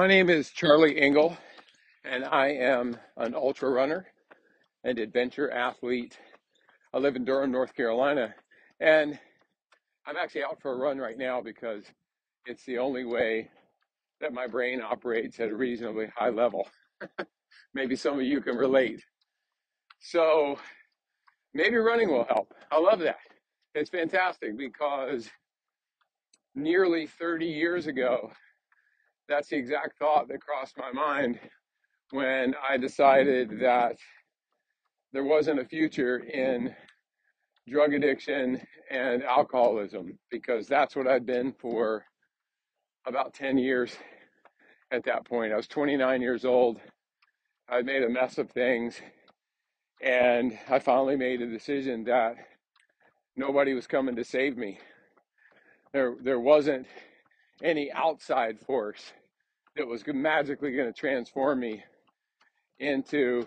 My name is Charlie Engle, and I am an ultra runner and adventure athlete. I live in Durham, North Carolina, and I'm actually out for a run right now because it's the only way that my brain operates at a reasonably high level. maybe some of you can relate. So maybe running will help. I love that. It's fantastic because nearly 30 years ago, that's the exact thought that crossed my mind when I decided that there wasn't a future in drug addiction and alcoholism because that's what I'd been for about 10 years at that point. I was 29 years old. I'd made a mess of things and I finally made a decision that nobody was coming to save me. There, there wasn't any outside force that was magically going to transform me into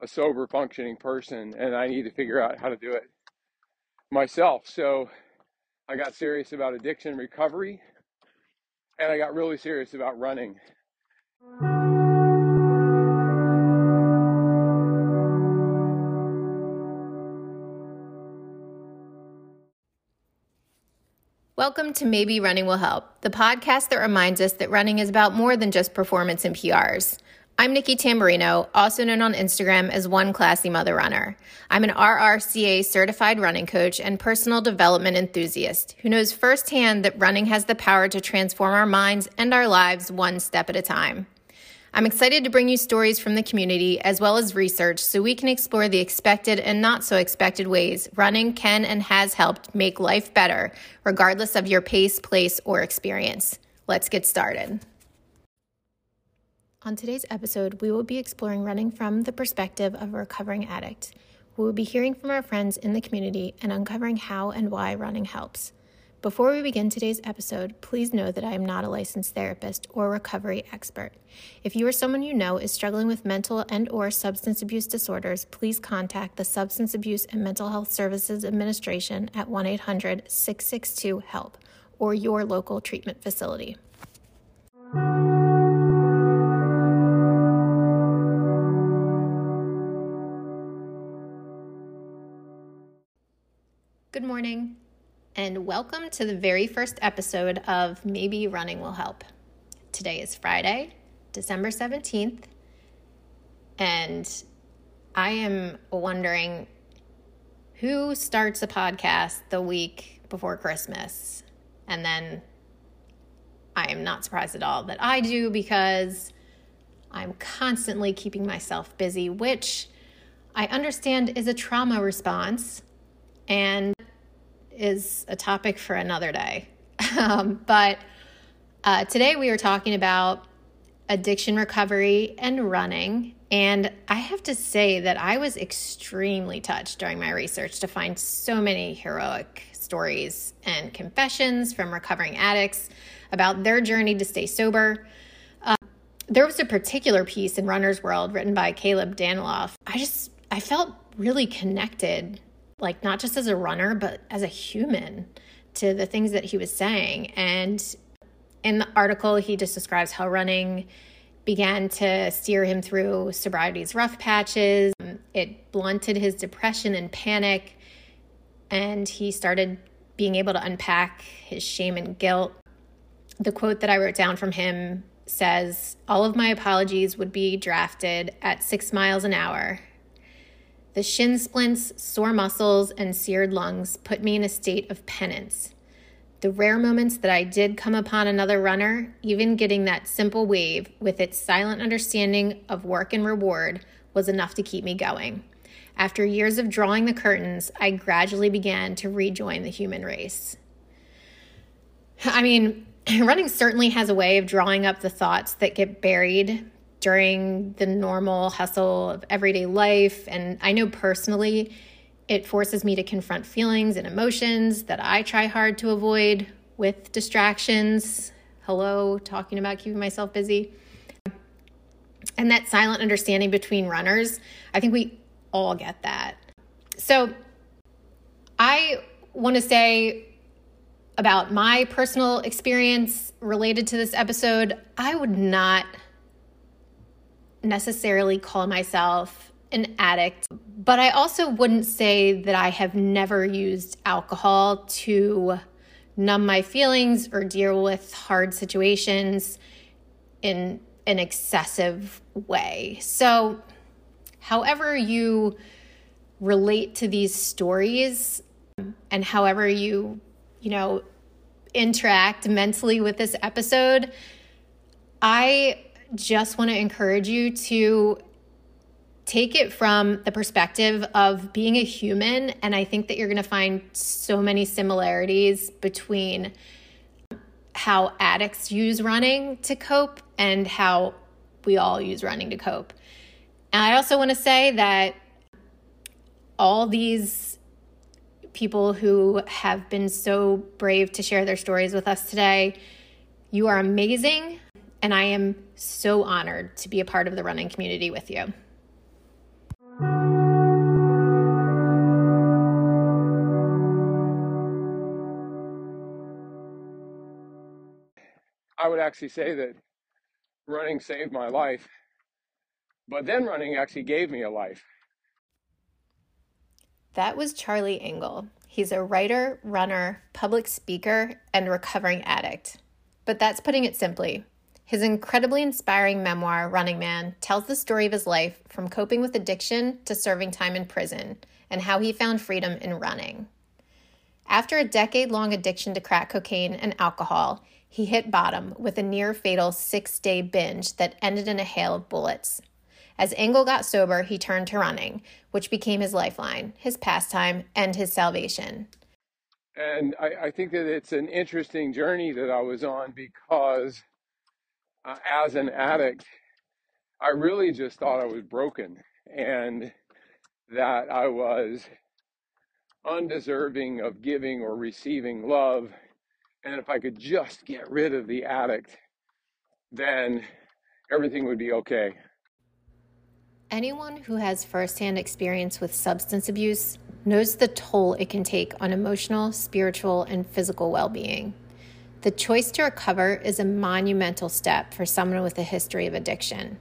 a sober functioning person and I need to figure out how to do it myself. So I got serious about addiction recovery and I got really serious about running. Welcome to Maybe Running Will Help, the podcast that reminds us that running is about more than just performance and PRs. I'm Nikki Tamburino, also known on Instagram as One Classy Mother Runner. I'm an RRCA certified running coach and personal development enthusiast who knows firsthand that running has the power to transform our minds and our lives one step at a time. I'm excited to bring you stories from the community as well as research so we can explore the expected and not so expected ways running can and has helped make life better, regardless of your pace, place, or experience. Let's get started. On today's episode, we will be exploring running from the perspective of a recovering addict. We will be hearing from our friends in the community and uncovering how and why running helps. Before we begin today's episode, please know that I am not a licensed therapist or recovery expert. If you or someone you know is struggling with mental and or substance abuse disorders, please contact the Substance Abuse and Mental Health Services Administration at 1-800-662-HELP or your local treatment facility. Good morning and welcome to the very first episode of Maybe Running Will Help. Today is Friday, December 17th, and I am wondering who starts a podcast the week before Christmas. And then I am not surprised at all that I do because I'm constantly keeping myself busy, which I understand is a trauma response. And is a topic for another day. Um, but uh, today we are talking about addiction recovery and running. And I have to say that I was extremely touched during my research to find so many heroic stories and confessions from recovering addicts about their journey to stay sober. Um, there was a particular piece in Runner's World written by Caleb Daniloff. I just I felt really connected like not just as a runner, but as a human to the things that he was saying. And in the article, he just describes how running began to steer him through sobriety's rough patches. It blunted his depression and panic, and he started being able to unpack his shame and guilt. The quote that I wrote down from him says, All of my apologies would be drafted at six miles an hour the shin splints, sore muscles, and seared lungs put me in a state of penance. The rare moments that I did come upon another runner, even getting that simple wave with its silent understanding of work and reward, was enough to keep me going. After years of drawing the curtains, I gradually began to rejoin the human race. I mean, running certainly has a way of drawing up the thoughts that get buried during the normal hustle of everyday life. And I know personally, it forces me to confront feelings and emotions that I try hard to avoid with distractions. Hello, talking about keeping myself busy. And that silent understanding between runners, I think we all get that. So I want to say about my personal experience related to this episode, I would not necessarily call myself an addict, but I also wouldn't say that I have never used alcohol to numb my feelings or deal with hard situations in an excessive way. So, however you relate to these stories and however you, you know, interact mentally with this episode, I just want to encourage you to take it from the perspective of being a human. And I think that you're going to find so many similarities between how addicts use running to cope and how we all use running to cope. And I also want to say that all these people who have been so brave to share their stories with us today, you are amazing. And I am so honored to be a part of the running community with you. I would actually say that running saved my life, but then running actually gave me a life. That was Charlie Engle. He's a writer, runner, public speaker, and recovering addict. But that's putting it simply. His incredibly inspiring memoir, Running Man, tells the story of his life from coping with addiction to serving time in prison and how he found freedom in running. After a decade long addiction to crack cocaine and alcohol, he hit bottom with a near fatal six day binge that ended in a hail of bullets. As Engle got sober, he turned to running, which became his lifeline, his pastime, and his salvation. And I, I think that it's an interesting journey that I was on because uh, as an addict, I really just thought I was broken and that I was undeserving of giving or receiving love. And if I could just get rid of the addict, then everything would be okay. Anyone who has firsthand experience with substance abuse knows the toll it can take on emotional, spiritual, and physical well being. The choice to recover is a monumental step for someone with a history of addiction.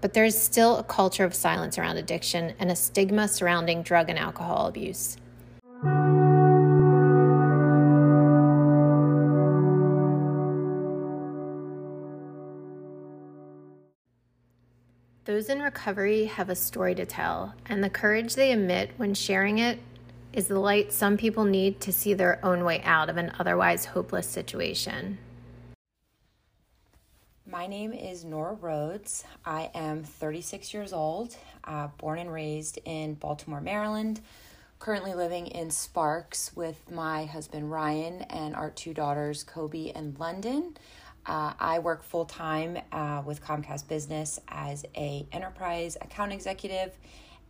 But there is still a culture of silence around addiction and a stigma surrounding drug and alcohol abuse. Those in recovery have a story to tell, and the courage they emit when sharing it is the light some people need to see their own way out of an otherwise hopeless situation. My name is Nora Rhodes. I am 36 years old, uh, born and raised in Baltimore, Maryland. Currently living in Sparks with my husband Ryan and our two daughters, Kobe and London. Uh, I work full time uh, with Comcast Business as a enterprise account executive,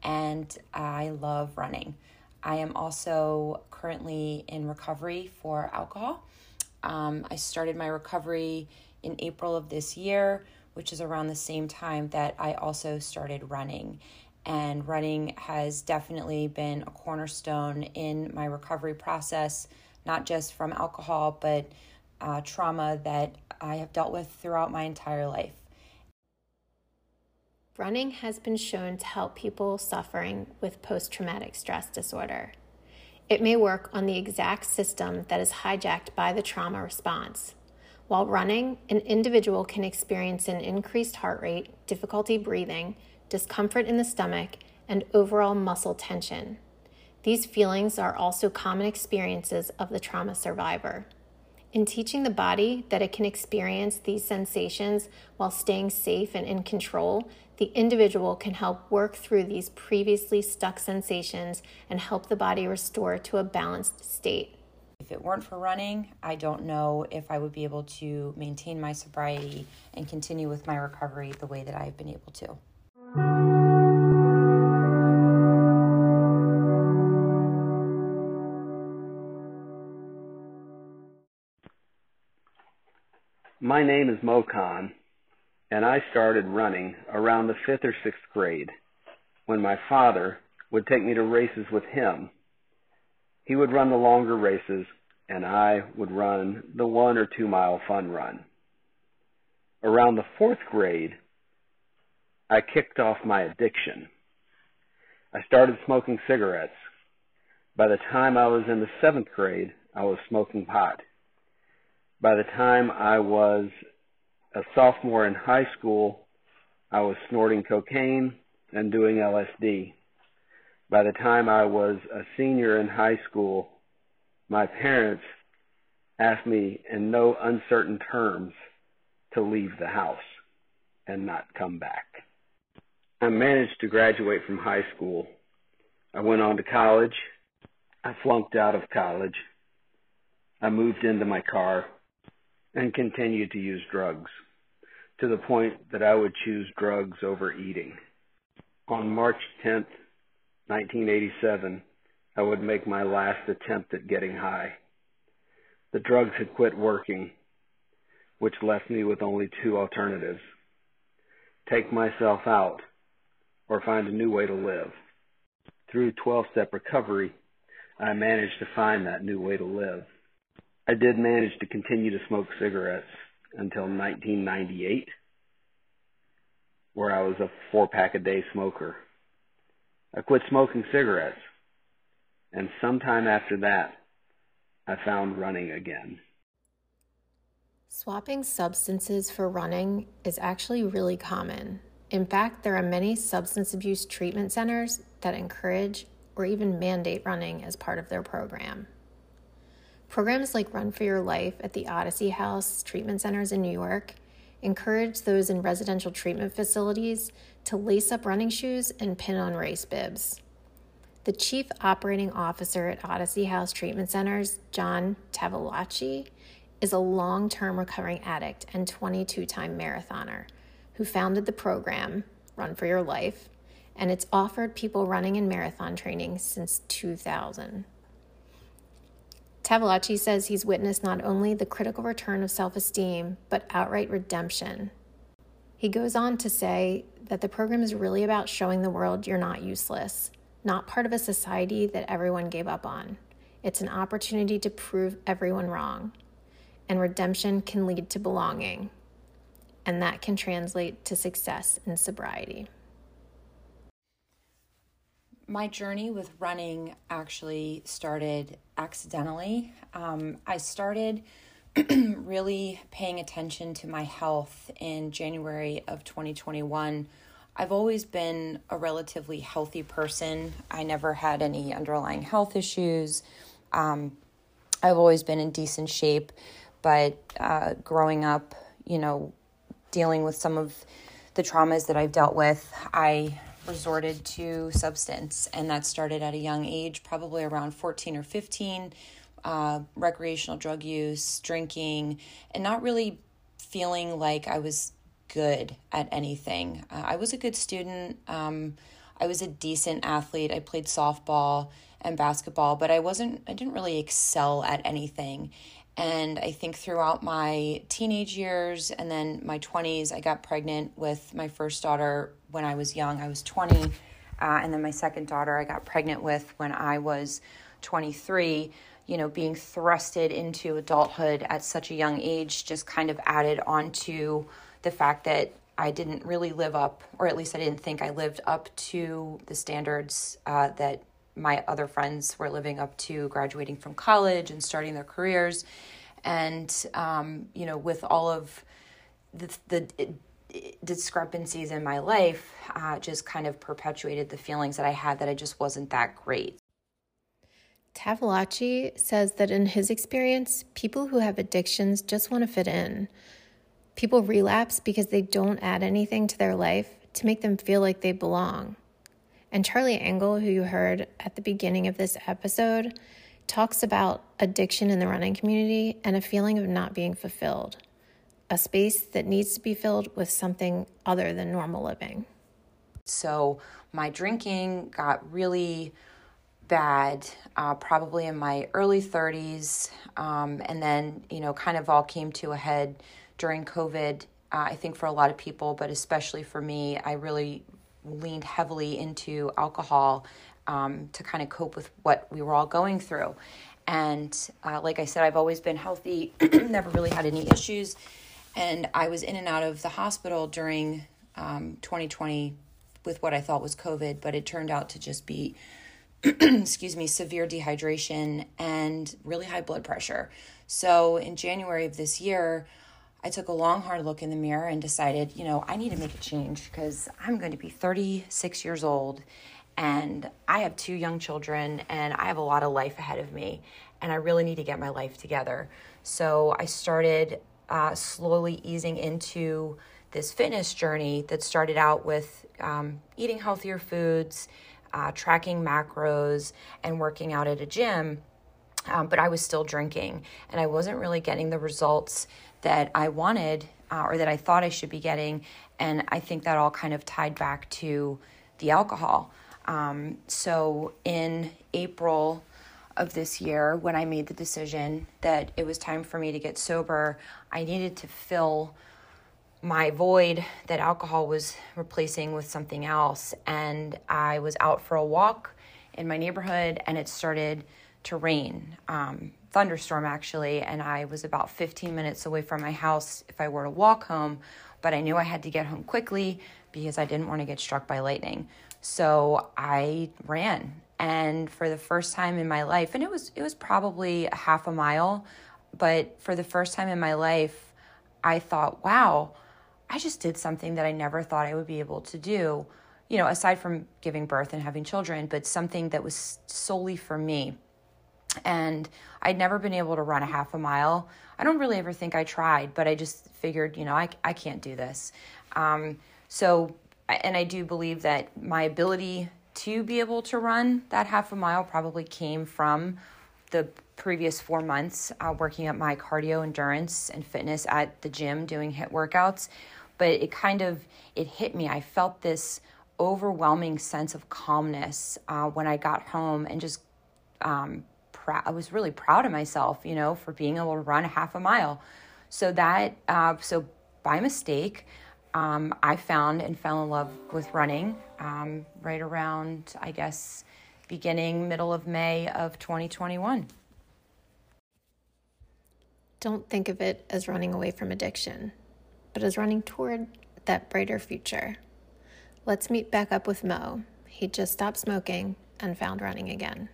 and I love running. I am also currently in recovery for alcohol. Um, I started my recovery in April of this year, which is around the same time that I also started running. And running has definitely been a cornerstone in my recovery process, not just from alcohol, but uh, trauma that I have dealt with throughout my entire life. Running has been shown to help people suffering with post traumatic stress disorder. It may work on the exact system that is hijacked by the trauma response. While running, an individual can experience an increased heart rate, difficulty breathing, discomfort in the stomach, and overall muscle tension. These feelings are also common experiences of the trauma survivor. In teaching the body that it can experience these sensations while staying safe and in control, the individual can help work through these previously stuck sensations and help the body restore to a balanced state. If it weren't for running, I don't know if I would be able to maintain my sobriety and continue with my recovery the way that I've been able to. My name is Moe Conn, and I started running around the fifth or sixth grade when my father would take me to races with him. He would run the longer races, and I would run the one or two mile fun run. Around the fourth grade, I kicked off my addiction. I started smoking cigarettes. By the time I was in the seventh grade, I was smoking pot. By the time I was a sophomore in high school, I was snorting cocaine and doing LSD. By the time I was a senior in high school, my parents asked me in no uncertain terms to leave the house and not come back. I managed to graduate from high school. I went on to college. I flunked out of college. I moved into my car and continued to use drugs to the point that I would choose drugs over eating. On March 10th, 1987, I would make my last attempt at getting high. The drugs had quit working, which left me with only two alternatives take myself out or find a new way to live. Through 12 step recovery, I managed to find that new way to live. I did manage to continue to smoke cigarettes until 1998, where I was a four pack a day smoker. I quit smoking cigarettes, and sometime after that, I found running again. Swapping substances for running is actually really common. In fact, there are many substance abuse treatment centers that encourage or even mandate running as part of their program. Programs like Run for Your Life at the Odyssey House treatment centers in New York encourage those in residential treatment facilities to lace up running shoes and pin on race bibs. The chief operating officer at Odyssey House Treatment Centers, John Tavolacci, is a long term recovering addict and 22 time marathoner who founded the program, Run for Your Life, and it's offered people running and marathon training since 2000. Tavolacci says he's witnessed not only the critical return of self esteem, but outright redemption. He goes on to say that the program is really about showing the world you're not useless, not part of a society that everyone gave up on. It's an opportunity to prove everyone wrong. And redemption can lead to belonging, and that can translate to success in sobriety. My journey with running actually started accidentally. Um, I started really paying attention to my health in January of 2021. I've always been a relatively healthy person. I never had any underlying health issues. Um, I've always been in decent shape, but uh, growing up, you know, dealing with some of the traumas that I've dealt with, I resorted to substance, and that started at a young age, probably around 14 or 15. Uh, recreational drug use, drinking, and not really feeling like I was good at anything. Uh, I was a good student. Um, I was a decent athlete. I played softball and basketball, but I wasn't, I didn't really excel at anything. And I think throughout my teenage years and then my 20s, I got pregnant with my first daughter when I was young. I was 20. Uh, and then my second daughter, I got pregnant with when I was 23. You know, being thrusted into adulthood at such a young age just kind of added onto the fact that I didn't really live up, or at least I didn't think I lived up to the standards uh, that my other friends were living up to graduating from college and starting their careers. And um, you know with all of the, the discrepancies in my life uh, just kind of perpetuated the feelings that i had that i just wasn't that great. Tavolacci says that in his experience people who have addictions just want to fit in. People relapse because they don't add anything to their life to make them feel like they belong and Charlie Engle, who you heard at the beginning of this episode, talks about addiction in the running community and a feeling of not being fulfilled, a space that needs to be filled with something other than normal living. So, my drinking got really bad uh, probably in my early 30s um, and then you know kind of all came to a head during covid uh, i think for a lot of people but especially for me i really leaned heavily into alcohol um, to kind of cope with what we were all going through. And uh, like I said, I've always been healthy, never really had any issues. And I was in and out of the hospital during um, 2020 with what I thought was COVID, but it turned out to just be, excuse me, severe dehydration and really high blood pressure. So in January of this year, I took a long, hard look in the mirror and decided, you know, I need to make a change because I'm going to be 36 years old and I have two young children and I have a lot of life ahead of me and I really need to get my life together. So I started uh, slowly easing into this fitness journey that started out with um, eating healthier foods, uh, tracking macros, and working out at a gym. Um, but I was still drinking and I wasn't really getting the results that I wanted uh, or that I thought I should be getting. And I think that all kind of tied back to the alcohol. Um, so in April of this year, when I made the decision that it was time for me to get sober, I needed to fill my void that alcohol was replacing with something else. And I was out for a walk in my neighborhood and it started to rain. Um, thunderstorm actually, and I was about 15 minutes away from my house if I were to walk home, but I knew I had to get home quickly because I didn't want to get struck by lightning. So I ran. And for the first time in my life, and it was it was probably a half a mile, but for the first time in my life, I thought, wow, I just did something that I never thought I would be able to do. You know, aside from giving birth and having children, but something that was solely for me and I'd never been able to run a half a mile. I don't really ever think I tried, but I just figured, you know, I, I can't do this. Um, so, and I do believe that my ability to be able to run that half a mile probably came from the previous four months uh, working at my cardio endurance and fitness at the gym doing HIIT workouts but it kind of it hit me i felt this overwhelming sense of calmness uh, when i got home and just um, proud. I was really proud of myself, you know, for being able to run half a mile. So that, uh, so by mistake, um, I found and fell in love with running um, right around, I guess, beginning middle of May of 2021. Don't think of it as running away from addiction, but as running toward that brighter future. Let's meet back up with Moe. He just stopped smoking and found running again.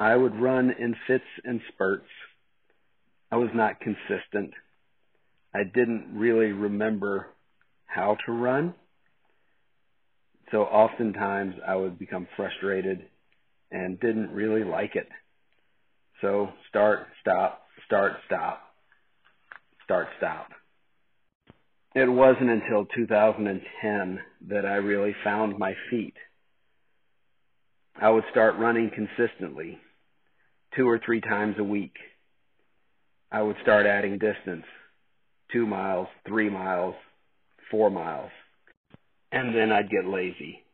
I would run in fits and spurts. I was not consistent. I didn't really remember how to run. So oftentimes I would become frustrated and didn't really like it. So start, stop, start, stop, start, stop. It wasn't until 2010 that I really found my feet. I would start running consistently two or three times a week. I would start adding distance two miles, three miles, four miles, and then I'd get lazy.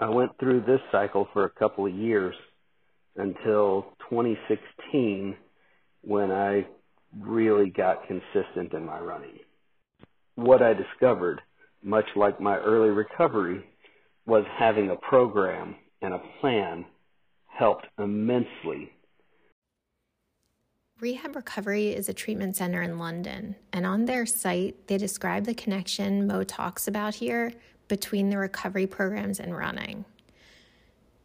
I went through this cycle for a couple of years until 2016 when I really got consistent in my running. What I discovered, much like my early recovery, was having a program and a plan helped immensely Rehab Recovery is a treatment center in London, and on their site, they describe the connection Moe talks about here between the recovery programs and running.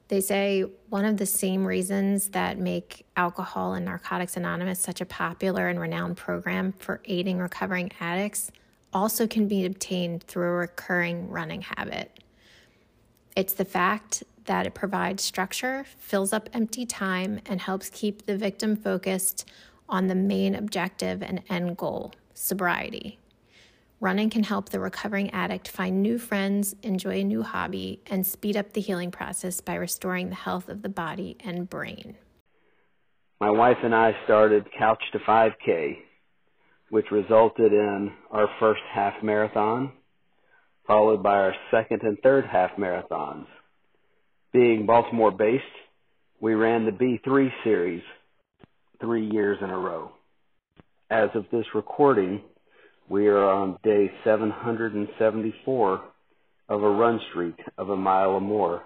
They say one of the same reasons that make Alcohol and Narcotics Anonymous such a popular and renowned program for aiding recovering addicts also can be obtained through a recurring running habit. It's the fact that it provides structure, fills up empty time, and helps keep the victim focused on the main objective and end goal sobriety. Running can help the recovering addict find new friends, enjoy a new hobby, and speed up the healing process by restoring the health of the body and brain. My wife and I started Couch to 5K, which resulted in our first half marathon, followed by our second and third half marathons. Being Baltimore based, we ran the B3 series three years in a row. As of this recording, we are on day 774 of a run streak of a mile or more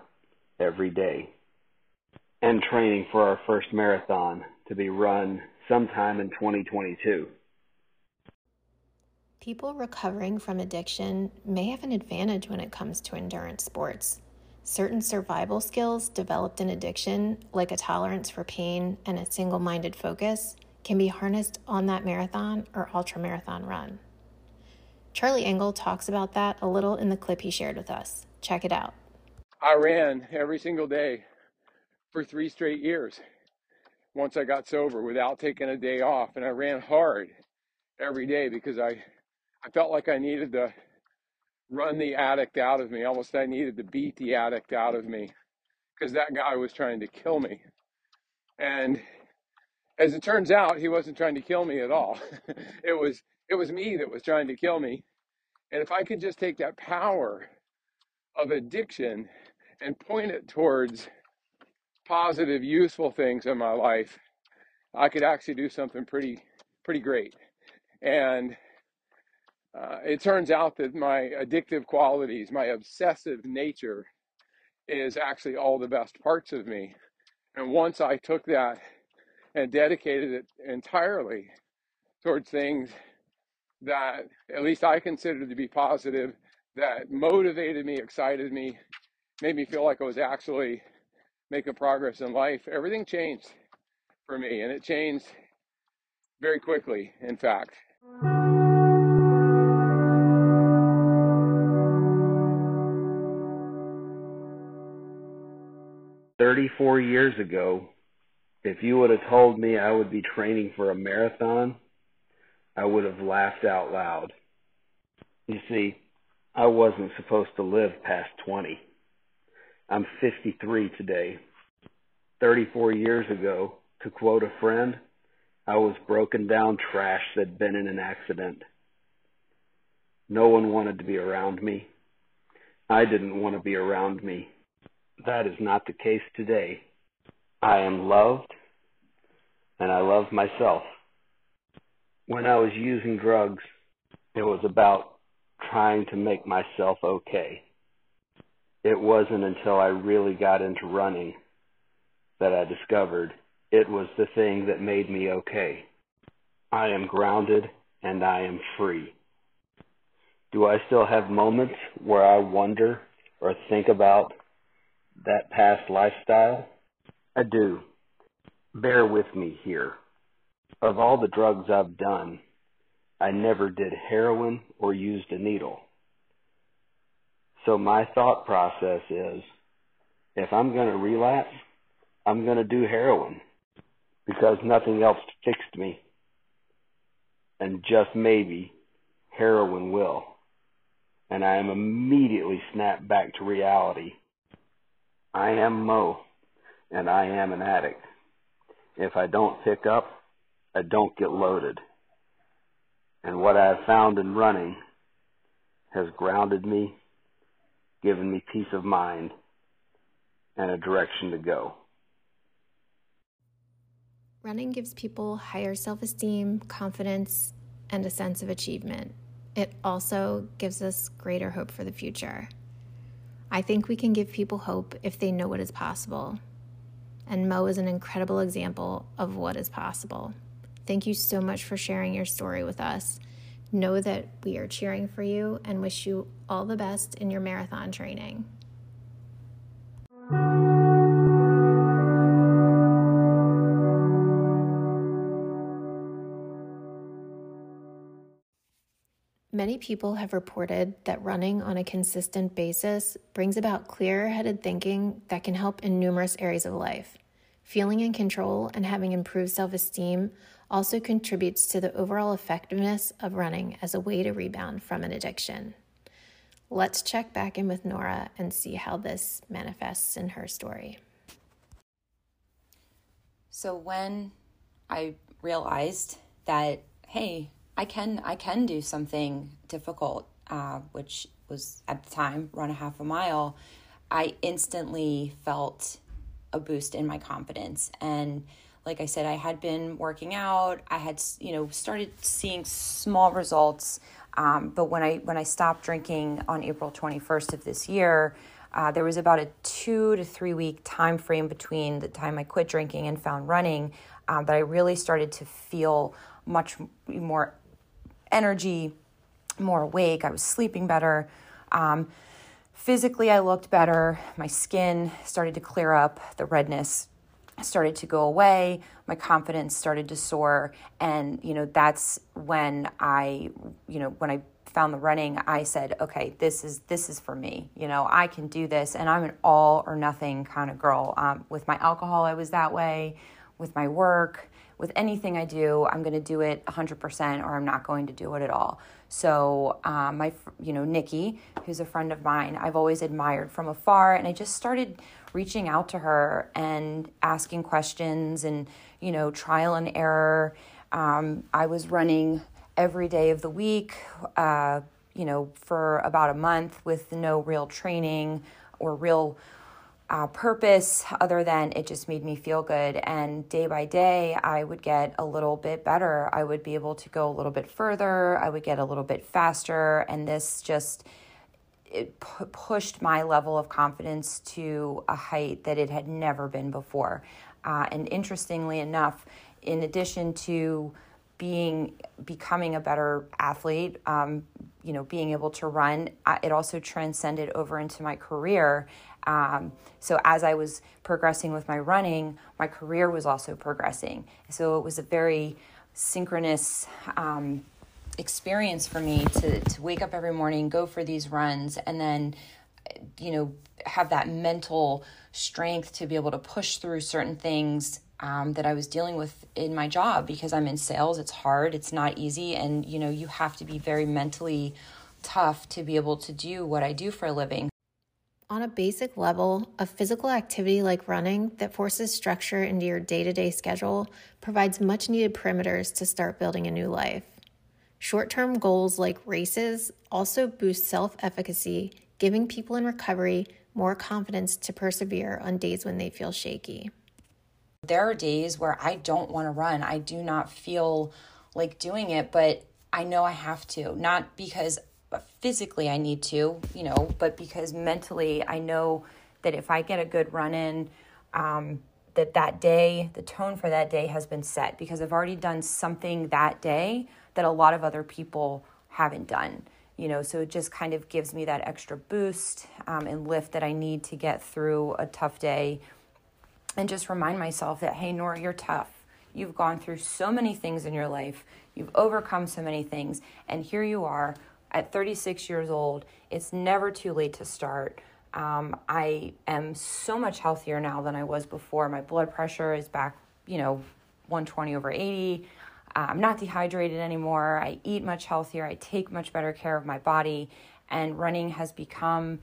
every day. and training for our first marathon to be run sometime in 2022. People recovering from addiction may have an advantage when it comes to endurance sports. Certain survival skills developed in addiction, like a tolerance for pain and a single minded focus, can be harnessed on that marathon or ultra marathon run. Charlie Engle talks about that a little in the clip he shared with us. Check it out. I ran every single day for three straight years once I got sober without taking a day off. And I ran hard every day because I, I felt like I needed to run the addict out of me. Almost I needed to beat the addict out of me because that guy was trying to kill me. And as it turns out, he wasn't trying to kill me at all. it was it was me that was trying to kill me. And if I could just take that power of addiction and point it towards positive, useful things in my life, I could actually do something pretty pretty great. And uh, it turns out that my addictive qualities, my obsessive nature, is actually all the best parts of me. And once I took that and dedicated it entirely towards things that at least I considered to be positive, that motivated me, excited me, made me feel like I was actually making progress in life, everything changed for me. And it changed very quickly, in fact. 34 years ago, if you would have told me I would be training for a marathon, I would have laughed out loud. You see, I wasn't supposed to live past 20. I'm 53 today. 34 years ago, to quote a friend, I was broken down trash that'd been in an accident. No one wanted to be around me. I didn't want to be around me. That is not the case today. I am loved and I love myself. When I was using drugs, it was about trying to make myself okay. It wasn't until I really got into running that I discovered it was the thing that made me okay. I am grounded and I am free. Do I still have moments where I wonder or think about that past lifestyle? I do. Bear with me here. Of all the drugs I've done, I never did heroin or used a needle. So my thought process is if I'm going to relapse, I'm going to do heroin because nothing else fixed me. And just maybe heroin will. And I am immediately snapped back to reality I am Moe, and I am an addict. If I don't pick up, I don't get loaded. And what I have found in running has grounded me, given me peace of mind, and a direction to go. Running gives people higher self esteem, confidence, and a sense of achievement. It also gives us greater hope for the future. I think we can give people hope if they know what is possible. And Moe is an incredible example of what is possible. Thank you so much for sharing your story with us. Know that we are cheering for you and wish you all the best in your marathon training. Many people have reported that running on a consistent basis brings about clear headed thinking that can help in numerous areas of life. Feeling in control and having improved self esteem also contributes to the overall effectiveness of running as a way to rebound from an addiction. Let's check back in with Nora and see how this manifests in her story. So, when I realized that, hey, I can I can do something difficult, uh, which was at the time run a half a mile. I instantly felt a boost in my confidence and like I said, I had been working out. I had, you know, started seeing small results. Um, but when I when I stopped drinking on April 21st of this year, Uh, there was about a two to three week time frame between the time I quit drinking and found running um, that I really started to feel much more energy, more awake. I was sleeping better. Um, physically, I looked better. My skin started to clear up, the redness started to go away my confidence started to soar and you know that's when i you know when i found the running i said okay this is this is for me you know i can do this and i'm an all or nothing kind of girl um, with my alcohol i was that way with my work with anything i do i'm going to do it 100% or i'm not going to do it at all so um, my you know nikki who's a friend of mine i've always admired from afar and i just started reaching out to her and asking questions and, you know, trial and error. Um, I was running every day of the week, uh, you know, for about a month with no real training or real uh, purpose other than it just made me feel good. And day by day, I would get a little bit better. I would be able to go a little bit further. I would get a little bit faster. And this just it pu- pushed my level of confidence to a height that it had never been before. Uh, and interestingly enough, in addition to being becoming a better athlete, um, you know, being able to run, uh, it also transcended over into my career. Um, so as I was progressing with my running, my career was also progressing. So it was a very synchronous. Um, experience for me to to wake up every morning, go for these runs, and then you know have that mental strength to be able to push through certain things um, that I was dealing with in my job because I'm in sales. It's hard, it's not easy, and you know you have to be very mentally tough to be able to do what I do for a living. On a basic level, a physical activity like running that forces structure into your day to day schedule provides much needed perimeters to start building a new life. Short term goals like races also boost self efficacy, giving people in recovery more confidence to persevere on days when they feel shaky. There are days where I don't want to run. I do not feel like doing it, but I know I have to. Not because physically I need to, you know, but because mentally I know that if I get a good run in, um, that that day, the tone for that day has been set because I've already done something that day that a lot of other people haven't done. You know, so it just kind of gives me that extra boost um, and lift that I need to get through a tough day and just remind myself that, hey, Nora, you're tough. You've gone through so many things in your life, you've overcome so many things, and here you are at 36 years old. It's never too late to start. Um, I am so much healthier now than I was before. My blood pressure is back, you know, 120 over 80. Uh, I'm not dehydrated anymore. I eat much healthier. I take much better care of my body. And running has become,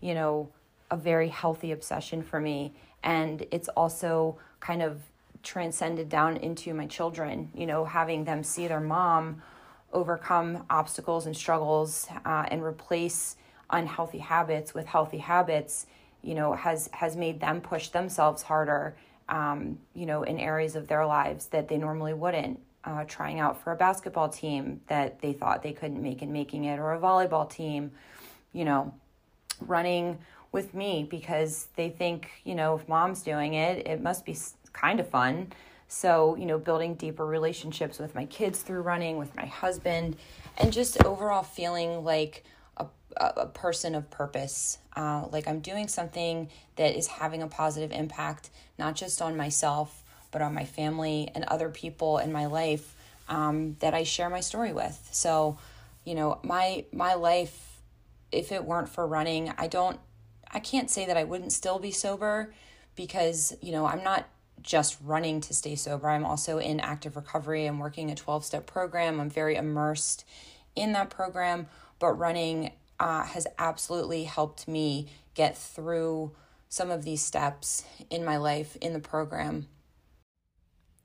you know, a very healthy obsession for me. And it's also kind of transcended down into my children, you know, having them see their mom overcome obstacles and struggles uh, and replace unhealthy habits with healthy habits, you know, has, has made them push themselves harder, um, you know, in areas of their lives that they normally wouldn't uh, trying out for a basketball team that they thought they couldn't make and making it, or a volleyball team, you know, running with me because they think, you know, if mom's doing it, it must be kind of fun. So, you know, building deeper relationships with my kids through running, with my husband, and just overall feeling like a, a person of purpose. Uh, like I'm doing something that is having a positive impact, not just on myself, but on my family and other people in my life um, that I share my story with. So, you know, my my life, if it weren't for running, I don't, I can't say that I wouldn't still be sober, because you know I'm not just running to stay sober. I'm also in active recovery. I'm working a 12 step program. I'm very immersed in that program, but running uh, has absolutely helped me get through some of these steps in my life in the program.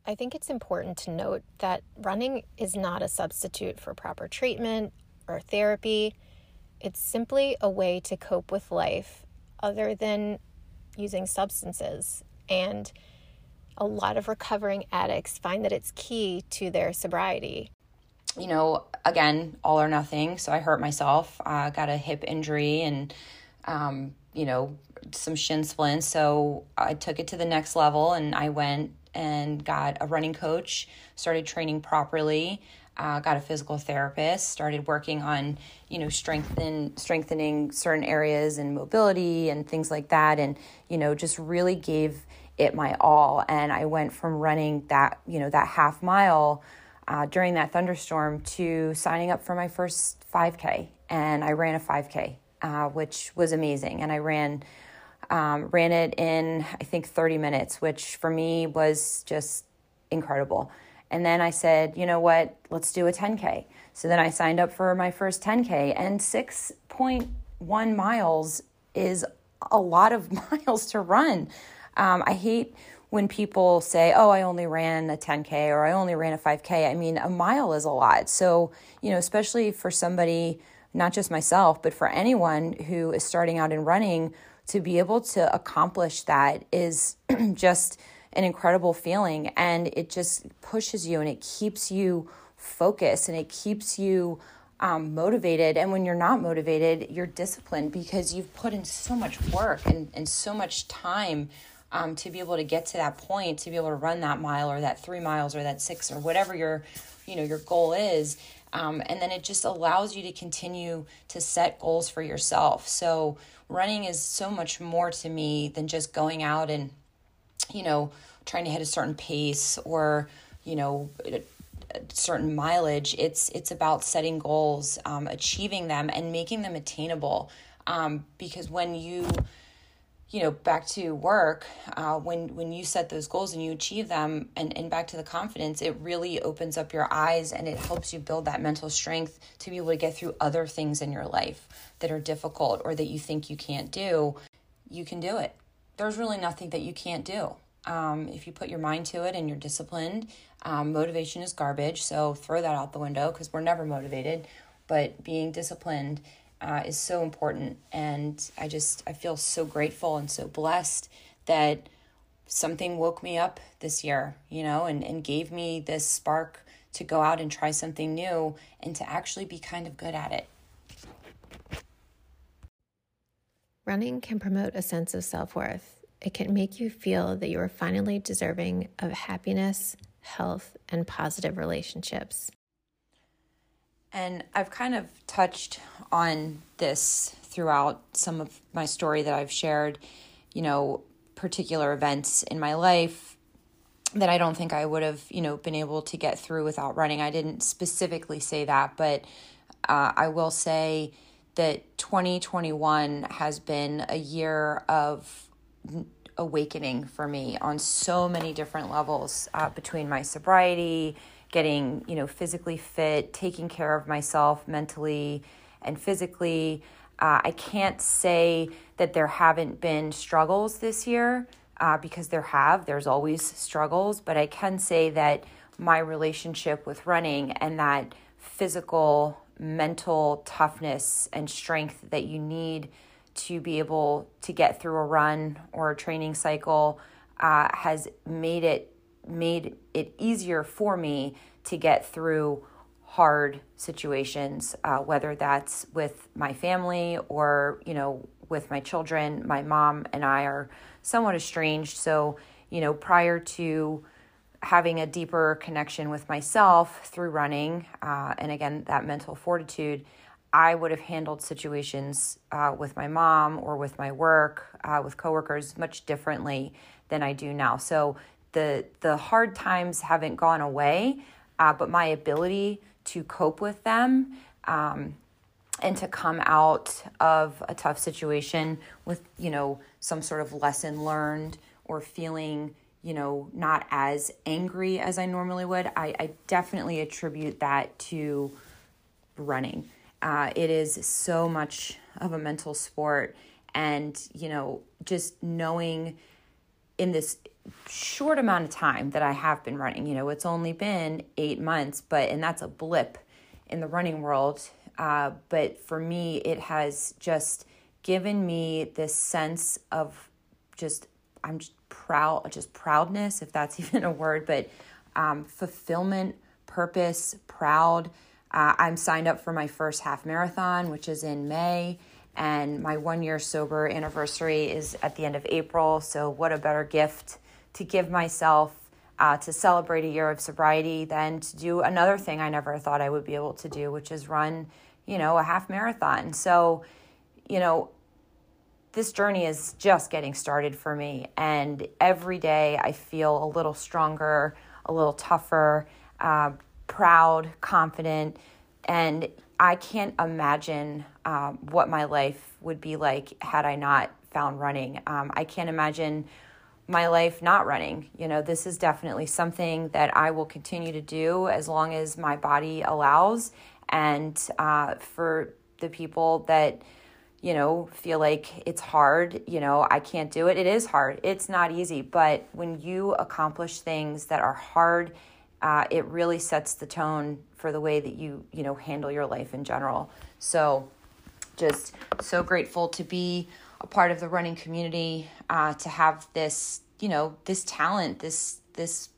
I think it's important to note that running is not a substitute for proper treatment or therapy. It's simply a way to cope with life other than using substances. And a lot of recovering addicts find that it's key to their sobriety. You know, again, all or nothing. So I hurt myself, uh, got a hip injury, and um, you know, some shin splints. So I took it to the next level and I went and got a running coach, started training properly. Uh, got a physical therapist, started working on, you know, strengthen strengthening certain areas and mobility and things like that, and you know, just really gave it my all. And I went from running that, you know, that half mile uh, during that thunderstorm to signing up for my first 5K, and I ran a 5K, uh, which was amazing. And I ran um, ran it in I think 30 minutes, which for me was just incredible. And then I said, you know what, let's do a 10K. So then I signed up for my first 10K, and 6.1 miles is a lot of miles to run. Um, I hate when people say, oh, I only ran a 10K or I only ran a 5K. I mean, a mile is a lot. So, you know, especially for somebody, not just myself, but for anyone who is starting out in running, to be able to accomplish that is just an incredible feeling and it just pushes you and it keeps you focused and it keeps you um, motivated and when you're not motivated you're disciplined because you've put in so much work and, and so much time um, to be able to get to that point to be able to run that mile or that three miles or that six or whatever your you know your goal is um, and then it just allows you to continue to set goals for yourself so running is so much more to me than just going out and you know, trying to hit a certain pace or, you know, a certain mileage. It's it's about setting goals, um, achieving them, and making them attainable. Um, because when you you know back to work uh, when when you set those goals and you achieve them and, and back to the confidence it really opens up your eyes and it helps you build that mental strength to be able to get through other things in your life that are difficult or that you think you can't do you can do it there's really nothing that you can't do. Um, if you put your mind to it and you're disciplined, um, motivation is garbage. So throw that out the window because we're never motivated. But being disciplined uh, is so important. And I just, I feel so grateful and so blessed that something woke me up this year, you know, and, and gave me this spark to go out and try something new and to actually be kind of good at it. Running can promote a sense of self worth. It can make you feel that you are finally deserving of happiness, health, and positive relationships. And I've kind of touched on this throughout some of my story that I've shared, you know, particular events in my life that I don't think I would have, you know, been able to get through without running. I didn't specifically say that, but uh, I will say that 2021 has been a year of awakening for me on so many different levels uh, between my sobriety getting you know physically fit taking care of myself mentally and physically. Uh, i can't say that there haven't been struggles this year uh, because there have there's always struggles but i can say that my relationship with running and that physical mental toughness and strength that you need to be able to get through a run or a training cycle uh, has made it made it easier for me to get through hard situations uh, whether that's with my family or you know with my children my mom and i are somewhat estranged so you know prior to having a deeper connection with myself through running, uh, and again, that mental fortitude, I would have handled situations uh, with my mom or with my work, uh, with coworkers, much differently than I do now. So the the hard times haven't gone away, uh, but my ability to cope with them um, and to come out of a tough situation with you know some sort of lesson learned or feeling you know, not as angry as I normally would, I, I definitely attribute that to running. Uh, it is so much of a mental sport. And, you know, just knowing in this short amount of time that I have been running, you know, it's only been eight months, but, and that's a blip in the running world. Uh, but for me, it has just given me this sense of just, I'm just proud, just proudness, if that's even a word, but um, fulfillment, purpose, proud. Uh, I'm signed up for my first half marathon, which is in May, and my one year sober anniversary is at the end of April. So, what a better gift to give myself uh, to celebrate a year of sobriety than to do another thing I never thought I would be able to do, which is run, you know, a half marathon. So, you know, this journey is just getting started for me. And every day I feel a little stronger, a little tougher, uh, proud, confident. And I can't imagine um, what my life would be like had I not found running. Um, I can't imagine my life not running. You know, this is definitely something that I will continue to do as long as my body allows. And uh, for the people that, you know, feel like it's hard, you know, I can't do it. It is hard. It's not easy. But when you accomplish things that are hard, uh, it really sets the tone for the way that you, you know, handle your life in general. So just so grateful to be a part of the running community, uh, to have this, you know, this talent, this, this,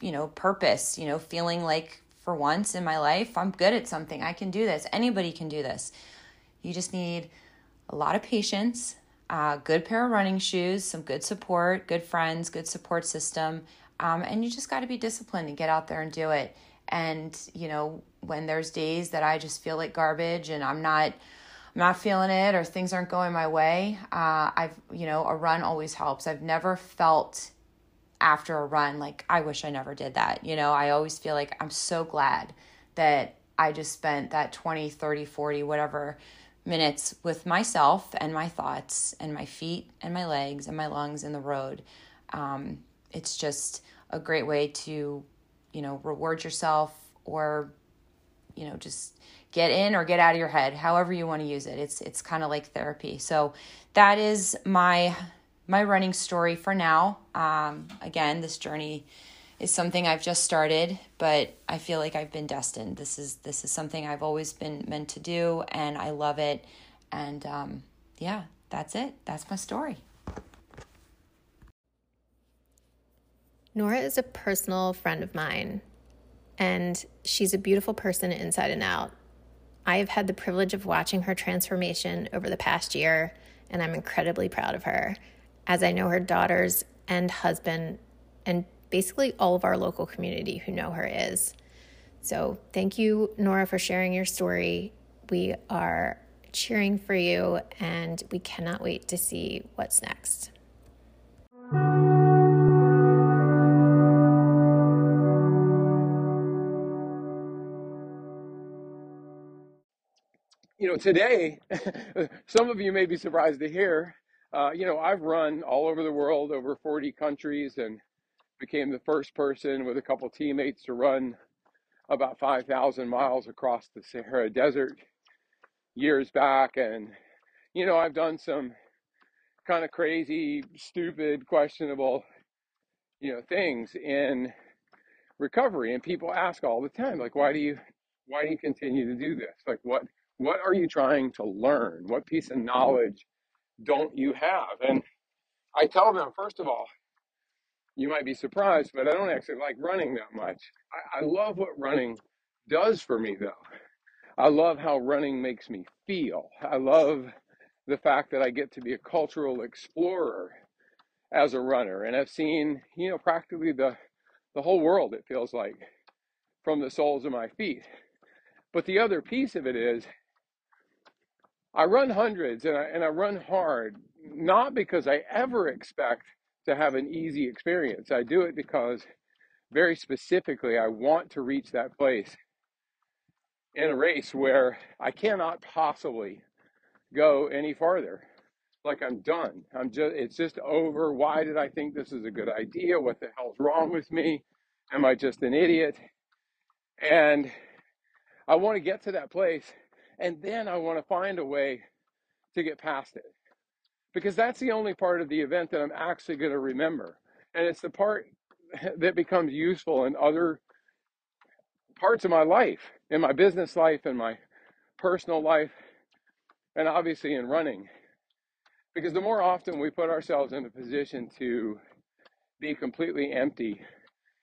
you know, purpose, you know, feeling like for once in my life, I'm good at something. I can do this. Anybody can do this. You just need a lot of patience, uh, good pair of running shoes, some good support, good friends, good support system. Um, and you just got to be disciplined and get out there and do it. And, you know, when there's days that I just feel like garbage and I'm not I'm not feeling it or things aren't going my way, uh, I've you know a run always helps. I've never felt after a run like I wish I never did that. You know, I always feel like I'm so glad that I just spent that 20, 30, 40, whatever minutes with myself and my thoughts and my feet and my legs and my lungs in the road. Um, it's just a great way to, you know, reward yourself or you know just get in or get out of your head however you want to use it. It's it's kind of like therapy. So that is my my running story for now. Um, again this journey is something i've just started but i feel like i've been destined. This is this is something i've always been meant to do and i love it. And um, yeah that's it. That's my story. Nora is a personal friend of mine and she's a beautiful person inside and out. I have had the privilege of watching her transformation over the past year, and I'm incredibly proud of her, as I know her daughters and husband, and basically all of our local community who know her is. So, thank you, Nora, for sharing your story. We are cheering for you, and we cannot wait to see what's next. You know, today, some of you may be surprised to hear, uh, you know, I've run all over the world, over 40 countries, and became the first person with a couple teammates to run about 5,000 miles across the Sahara Desert years back. And, you know, I've done some kind of crazy, stupid, questionable, you know, things in recovery. And people ask all the time, like, why do you, why do you continue to do this? Like, what, what are you trying to learn? What piece of knowledge don't you have? And I tell them, first of all, you might be surprised, but I don't actually like running that much. I, I love what running does for me, though. I love how running makes me feel. I love the fact that I get to be a cultural explorer as a runner. And I've seen, you know, practically the, the whole world, it feels like, from the soles of my feet. But the other piece of it is I run hundreds and I, and I run hard, not because I ever expect to have an easy experience. I do it because very specifically I want to reach that place in a race where I cannot possibly go any farther. Like I'm done. I'm just it's just over. Why did I think this is a good idea? What the hell's wrong with me? Am I just an idiot? And I want to get to that place and then I want to find a way to get past it. Because that's the only part of the event that I'm actually going to remember. And it's the part that becomes useful in other parts of my life, in my business life, in my personal life, and obviously in running. Because the more often we put ourselves in a position to be completely empty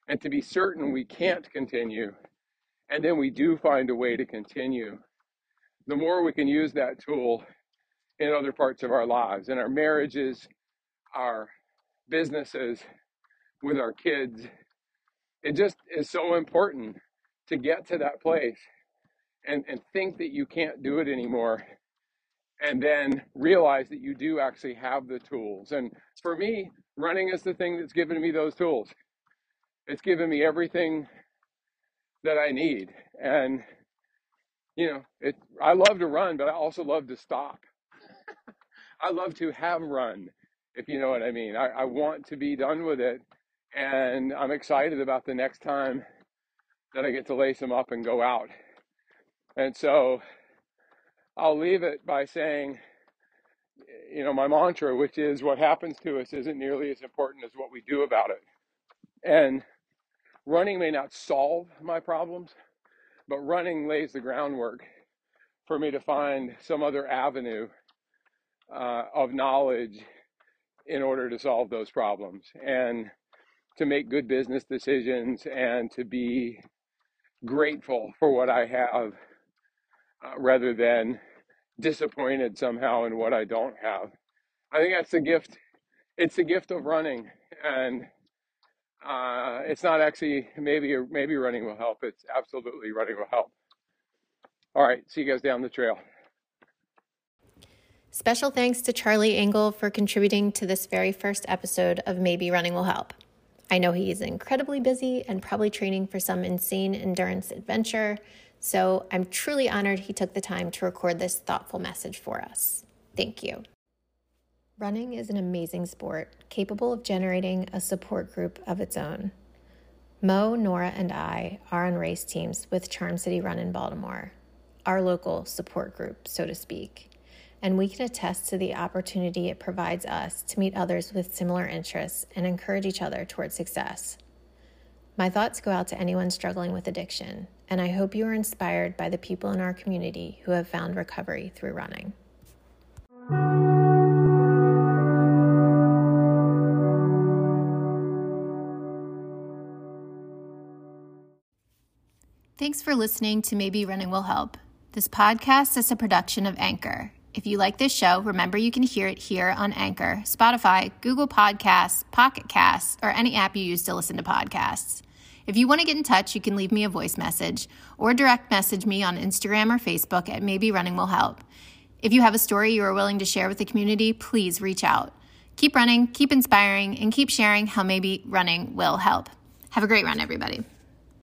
and to be certain we can't continue, and then we do find a way to continue, the more we can use that tool in other parts of our lives, in our marriages, our businesses, with our kids. It just is so important to get to that place and, and think that you can't do it anymore and then realize that you do actually have the tools. And for me, running is the thing that's given me those tools. It's given me everything that I need. And you know, it I love to run, but I also love to stop. I love to have run, if you know what I mean. I, I want to be done with it. And I'm excited about the next time that I get to lace them up and go out. And so I'll leave it by saying, you know, my mantra, which is what happens to us isn't nearly as important as what we do about it. And running may not solve my problems, but running lays the groundwork for me to find some other avenue uh, of knowledge in order to solve those problems and to make good business decisions and to be grateful for what I have uh, rather than disappointed somehow in what I don't have. I think that's the gift. It's the gift of running, and uh, it's not actually maybe maybe running will help. It's absolutely running will help. All right, see you guys down the trail. Special thanks to Charlie Engle for contributing to this very first episode of Maybe Running Will Help. I know he is incredibly busy and probably training for some insane endurance adventure, so I'm truly honored he took the time to record this thoughtful message for us. Thank you. Running is an amazing sport capable of generating a support group of its own. Moe, Nora, and I are on race teams with Charm City Run in Baltimore, our local support group, so to speak and we can attest to the opportunity it provides us to meet others with similar interests and encourage each other towards success. My thoughts go out to anyone struggling with addiction, and I hope you are inspired by the people in our community who have found recovery through running. Thanks for listening to Maybe Running Will Help. This podcast is a production of Anchor if you like this show, remember you can hear it here on Anchor, Spotify, Google Podcasts, Pocket Casts, or any app you use to listen to podcasts. If you want to get in touch, you can leave me a voice message or direct message me on Instagram or Facebook at Maybe Running Will Help. If you have a story you are willing to share with the community, please reach out. Keep running, keep inspiring, and keep sharing how maybe running will help. Have a great run, everybody.